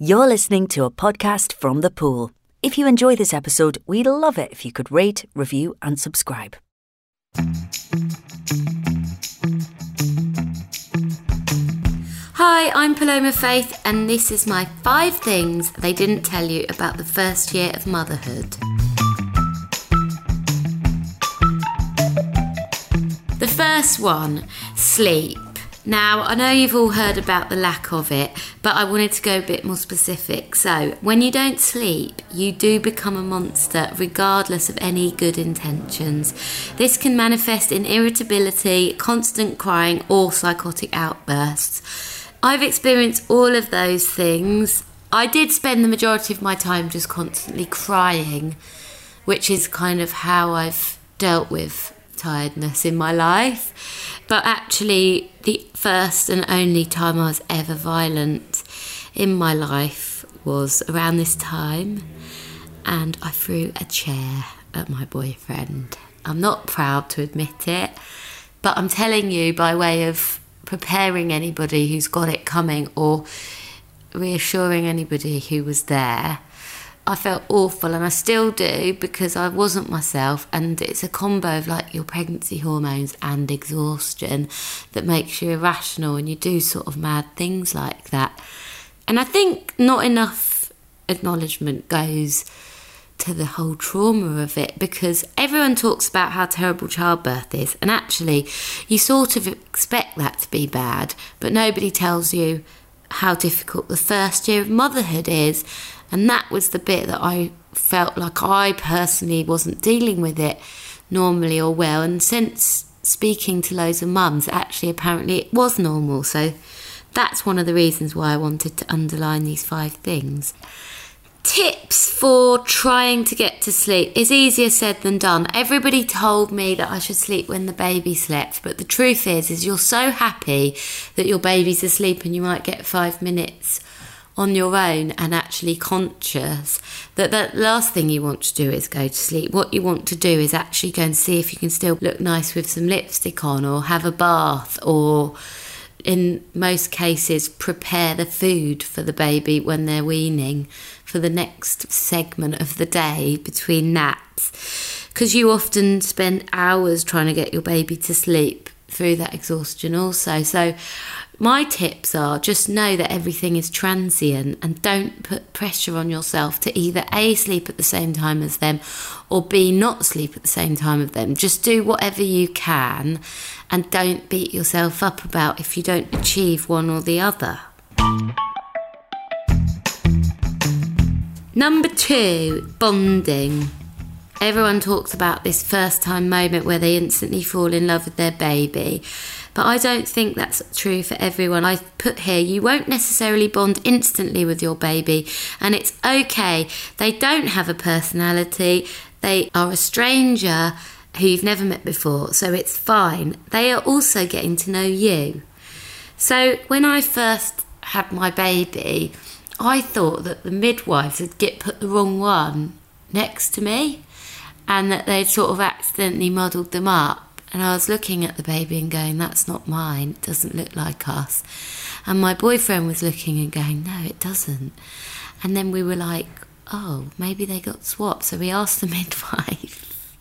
You're listening to a podcast from the pool. If you enjoy this episode, we'd love it if you could rate, review, and subscribe. Hi, I'm Paloma Faith, and this is my five things they didn't tell you about the first year of motherhood. The first one sleep. Now, I know you've all heard about the lack of it, but I wanted to go a bit more specific. So, when you don't sleep, you do become a monster regardless of any good intentions. This can manifest in irritability, constant crying, or psychotic outbursts. I've experienced all of those things. I did spend the majority of my time just constantly crying, which is kind of how I've dealt with tiredness in my life. But actually, the first and only time I was ever violent in my life was around this time, and I threw a chair at my boyfriend. I'm not proud to admit it, but I'm telling you by way of preparing anybody who's got it coming or reassuring anybody who was there I felt awful and I still do because I wasn't myself. And it's a combo of like your pregnancy hormones and exhaustion that makes you irrational and you do sort of mad things like that. And I think not enough acknowledgement goes to the whole trauma of it because everyone talks about how terrible childbirth is. And actually, you sort of expect that to be bad, but nobody tells you how difficult the first year of motherhood is and that was the bit that I felt like I personally wasn't dealing with it normally or well. And since speaking to loads of mums, actually, apparently it was normal. So that's one of the reasons why I wanted to underline these five things. Tips for trying to get to sleep is easier said than done. Everybody told me that I should sleep when the baby slept, but the truth is is you're so happy that your baby's asleep and you might get 5 minutes on your own and actually conscious that the last thing you want to do is go to sleep. What you want to do is actually go and see if you can still look nice with some lipstick on or have a bath or in most cases prepare the food for the baby when they're weaning for the next segment of the day between naps because you often spend hours trying to get your baby to sleep through that exhaustion also so my tips are just know that everything is transient and don't put pressure on yourself to either A, sleep at the same time as them or B, not sleep at the same time as them. Just do whatever you can and don't beat yourself up about if you don't achieve one or the other. Number two, bonding. Everyone talks about this first time moment where they instantly fall in love with their baby. But I don't think that's true for everyone. I've put here you won't necessarily bond instantly with your baby, and it's okay. They don't have a personality, they are a stranger who you've never met before, so it's fine. They are also getting to know you. So when I first had my baby, I thought that the midwives had get put the wrong one next to me and that they'd sort of accidentally muddled them up. And I was looking at the baby and going, that's not mine. It doesn't look like us. And my boyfriend was looking and going, no, it doesn't. And then we were like, oh, maybe they got swapped. So we asked the midwife,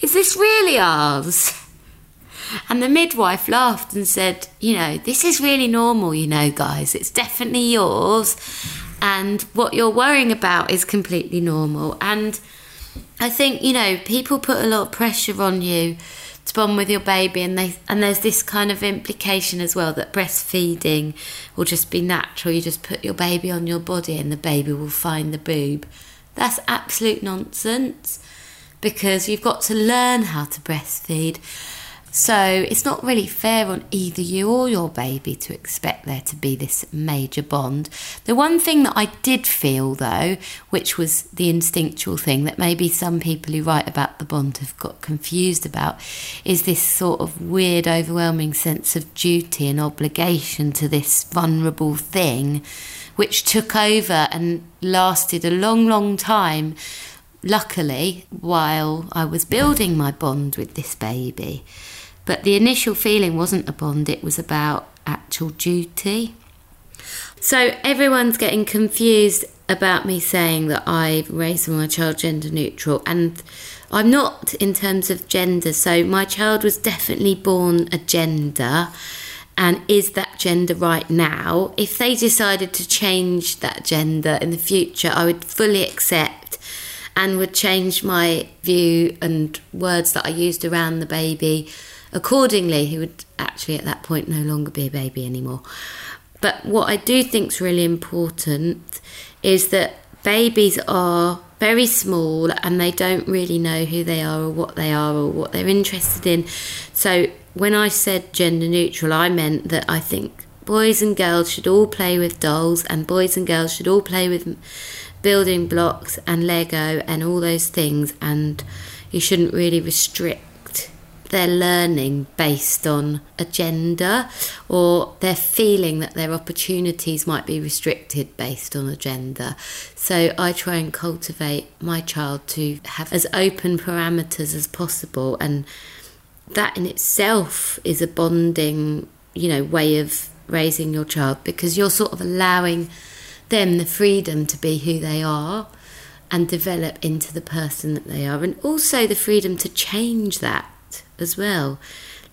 is this really ours? And the midwife laughed and said, you know, this is really normal, you know, guys. It's definitely yours. And what you're worrying about is completely normal. And I think, you know, people put a lot of pressure on you to bond with your baby and they and there's this kind of implication as well that breastfeeding will just be natural. You just put your baby on your body and the baby will find the boob. That's absolute nonsense because you've got to learn how to breastfeed so it's not really fair on either you or your baby to expect there to be this major bond. The one thing that I did feel though, which was the instinctual thing that maybe some people who write about the bond have got confused about, is this sort of weird, overwhelming sense of duty and obligation to this vulnerable thing, which took over and lasted a long, long time. Luckily, while I was building my bond with this baby. But the initial feeling wasn't a bond, it was about actual duty. So everyone's getting confused about me saying that I've raised my child gender neutral, and I'm not in terms of gender. So my child was definitely born a gender. And is that gender right now? If they decided to change that gender in the future, I would fully accept and would change my view and words that I used around the baby accordingly. He would actually, at that point, no longer be a baby anymore. But what I do think is really important is that babies are very small and they don't really know who they are or what they are or what they're interested in. So when I said gender neutral, I meant that I think boys and girls should all play with dolls and boys and girls should all play with building blocks and Lego and all those things, and you shouldn't really restrict their learning based on a gender or their feeling that their opportunities might be restricted based on a gender. So I try and cultivate my child to have as open parameters as possible and that in itself is a bonding, you know, way of raising your child because you're sort of allowing them the freedom to be who they are and develop into the person that they are and also the freedom to change that as well.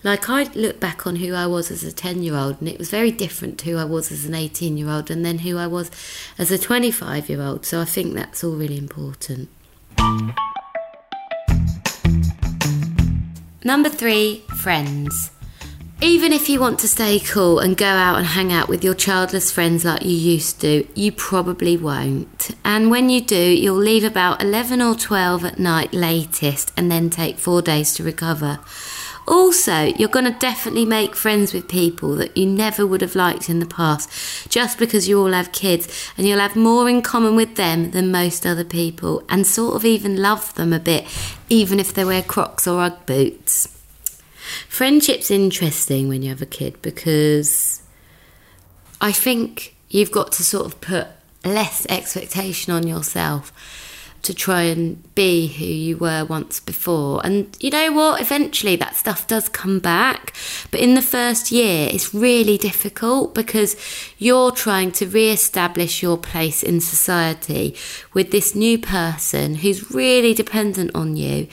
Like I look back on who I was as a 10 year old, and it was very different to who I was as an 18 year old, and then who I was as a 25 year old. So I think that's all really important. Number three, friends. Even if you want to stay cool and go out and hang out with your childless friends like you used to, you probably won't. And when you do, you'll leave about 11 or 12 at night latest and then take four days to recover. Also, you're going to definitely make friends with people that you never would have liked in the past just because you all have kids and you'll have more in common with them than most other people and sort of even love them a bit, even if they wear crocs or Ugg boots. Friendship's interesting when you have a kid because I think you've got to sort of put less expectation on yourself to try and be who you were once before. And you know what? Eventually that stuff does come back. But in the first year, it's really difficult because you're trying to re establish your place in society with this new person who's really dependent on you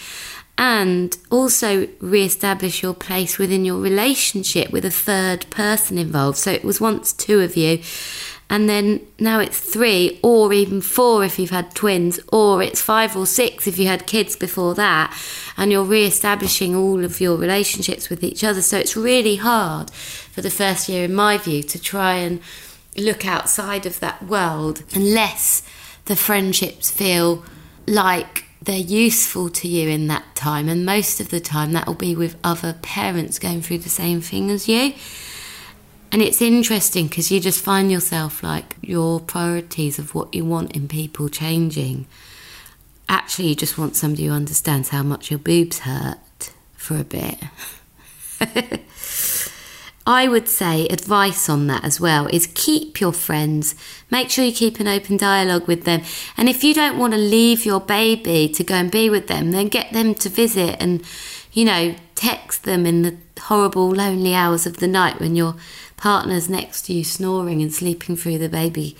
and also re-establish your place within your relationship with a third person involved. So it was once two of you. And then now it's three or even four if you've had twins or it's five or six if you had kids before that. And you're re-establishing all of your relationships with each other. So it's really hard for the first year in my view to try and look outside of that world unless the friendships feel like they're useful to you in that time, and most of the time that will be with other parents going through the same thing as you. And it's interesting because you just find yourself like your priorities of what you want in people changing. Actually, you just want somebody who understands how much your boobs hurt for a bit. I would say advice on that as well is keep your friends. Make sure you keep an open dialogue with them. And if you don't want to leave your baby to go and be with them, then get them to visit and, you know, text them in the horrible, lonely hours of the night when your partner's next to you snoring and sleeping through the baby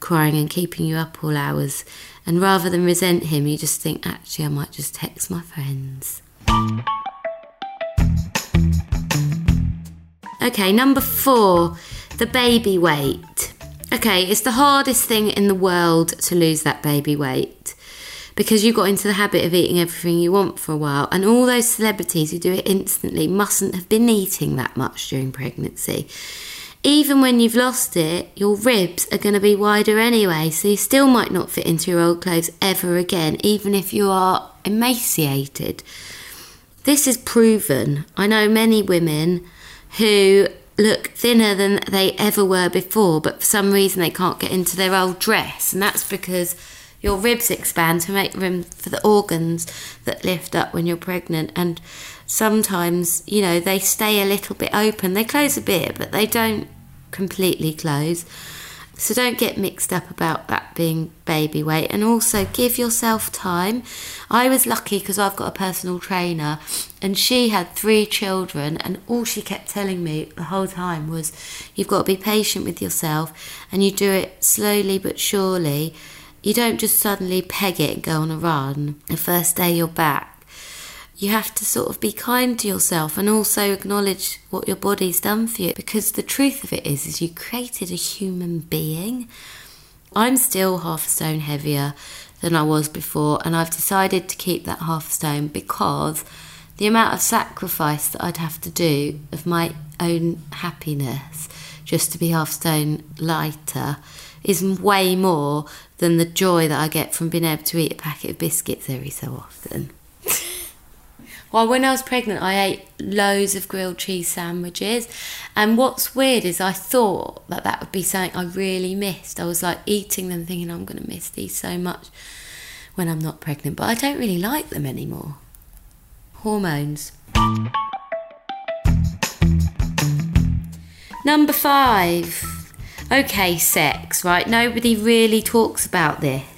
crying and keeping you up all hours. And rather than resent him, you just think, actually, I might just text my friends. Okay, number four, the baby weight. Okay, it's the hardest thing in the world to lose that baby weight because you got into the habit of eating everything you want for a while, and all those celebrities who do it instantly mustn't have been eating that much during pregnancy. Even when you've lost it, your ribs are going to be wider anyway, so you still might not fit into your old clothes ever again, even if you are emaciated. This is proven. I know many women who look thinner than they ever were before, but for some reason they can't get into their old dress, and that's because your ribs expand to make room for the organs that lift up when you're pregnant. And sometimes, you know, they stay a little bit open. They close a bit, but they don't completely close. So don't get mixed up about that being baby weight and also give yourself time. I was lucky because I've got a personal trainer and she had three children and all she kept telling me the whole time was you've got to be patient with yourself and you do it slowly but surely. You don't just suddenly peg it and go on a run. The first day you're back you have to sort of be kind to yourself and also acknowledge what your body's done for you because the truth of it is is you created a human being. I'm still half a stone heavier than i was before and i've decided to keep that half stone because the amount of sacrifice that i'd have to do of my own happiness just to be half stone lighter is way more than the joy that i get from being able to eat a packet of biscuits every so often well, when I was pregnant, I ate loads of grilled cheese sandwiches. And what's weird is I thought that that would be something I really missed. I was like eating them, thinking I'm going to miss these so much when I'm not pregnant. But I don't really like them anymore. Hormones. Number five. Okay, sex, right? Nobody really talks about this.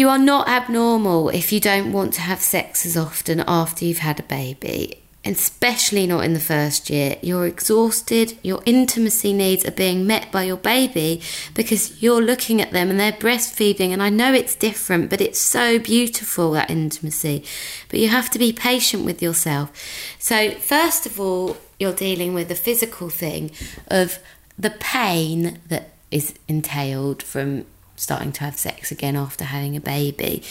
You are not abnormal if you don't want to have sex as often after you've had a baby, especially not in the first year. You're exhausted, your intimacy needs are being met by your baby because you're looking at them and they're breastfeeding. And I know it's different, but it's so beautiful that intimacy. But you have to be patient with yourself. So, first of all, you're dealing with the physical thing of the pain that is entailed from starting to have sex again after having a baby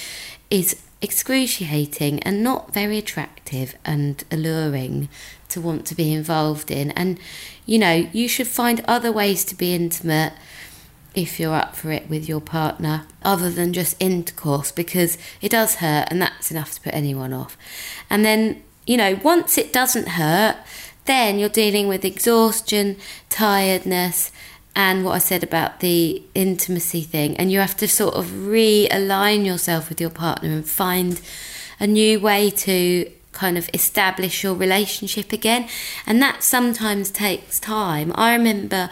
is excruciating and not very attractive and alluring to want to be involved in. And you know, you should find other ways to be intimate if you're up for it with your partner other than just intercourse because it does hurt and that's enough to put anyone off. And then, you know, once it doesn't hurt, then you're dealing with exhaustion, tiredness, and what I said about the intimacy thing. And you have to sort of realign yourself with your partner and find a new way to kind of establish your relationship again. And that sometimes takes time. I remember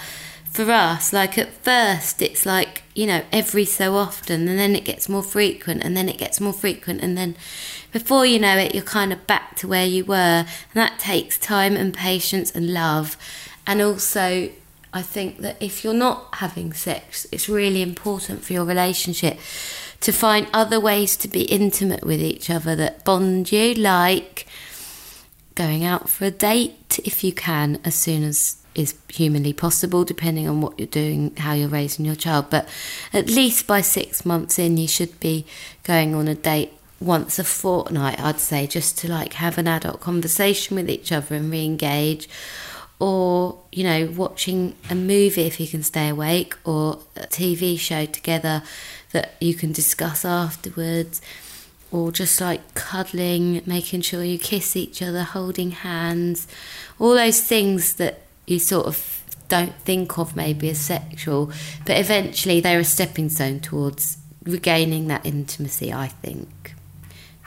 for us, like at first, it's like, you know, every so often, and then it gets more frequent, and then it gets more frequent, and then before you know it, you're kind of back to where you were. And that takes time and patience and love. And also, I think that if you're not having sex, it's really important for your relationship to find other ways to be intimate with each other that bond you, like going out for a date if you can, as soon as is humanly possible, depending on what you're doing, how you're raising your child. But at least by six months in, you should be going on a date once a fortnight, I'd say, just to like have an adult conversation with each other and re engage or you know watching a movie if you can stay awake or a TV show together that you can discuss afterwards or just like cuddling making sure you kiss each other holding hands all those things that you sort of don't think of maybe as sexual but eventually they're a stepping stone towards regaining that intimacy I think.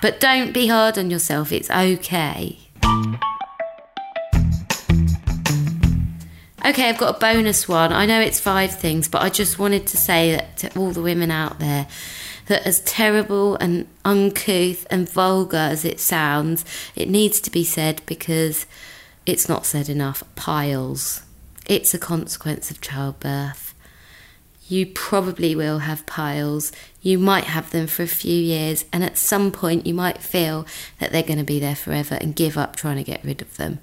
But don't be hard on yourself it's okay Okay, I've got a bonus one. I know it's five things, but I just wanted to say that to all the women out there that as terrible and uncouth and vulgar as it sounds, it needs to be said because it's not said enough. Piles. It's a consequence of childbirth. You probably will have piles. You might have them for a few years, and at some point, you might feel that they're going to be there forever and give up trying to get rid of them.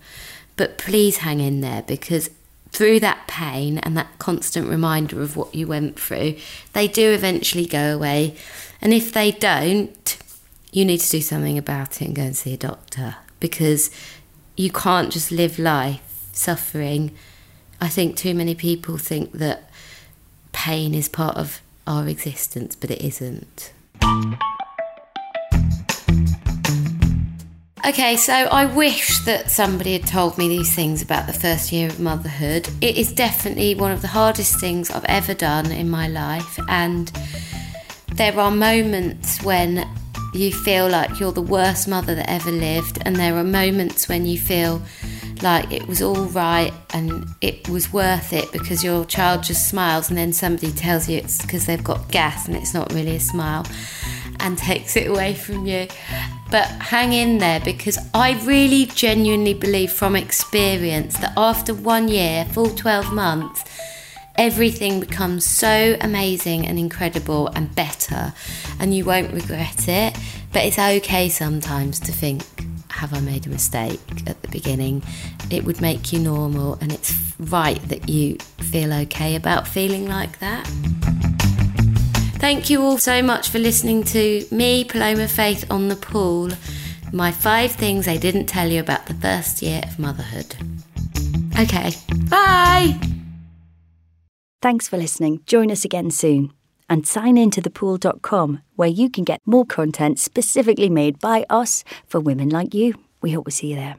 But please hang in there because through that pain and that constant reminder of what you went through, they do eventually go away. And if they don't, you need to do something about it and go and see a doctor because you can't just live life suffering. I think too many people think that pain is part of our existence, but it isn't. Okay, so I wish that somebody had told me these things about the first year of motherhood. It is definitely one of the hardest things I've ever done in my life, and there are moments when you feel like you're the worst mother that ever lived, and there are moments when you feel like it was all right and it was worth it because your child just smiles and then somebody tells you it's because they've got gas and it's not really a smile and takes it away from you. But hang in there because I really genuinely believe from experience that after one year, full 12 months, everything becomes so amazing and incredible and better, and you won't regret it. But it's okay sometimes to think, have I made a mistake at the beginning? It would make you normal, and it's right that you feel okay about feeling like that. Thank you all so much for listening to me, Paloma Faith, on the pool. My five things I didn't tell you about the first year of motherhood. Okay, bye! Thanks for listening. Join us again soon. And sign in to thepool.com where you can get more content specifically made by us for women like you. We hope we see you there.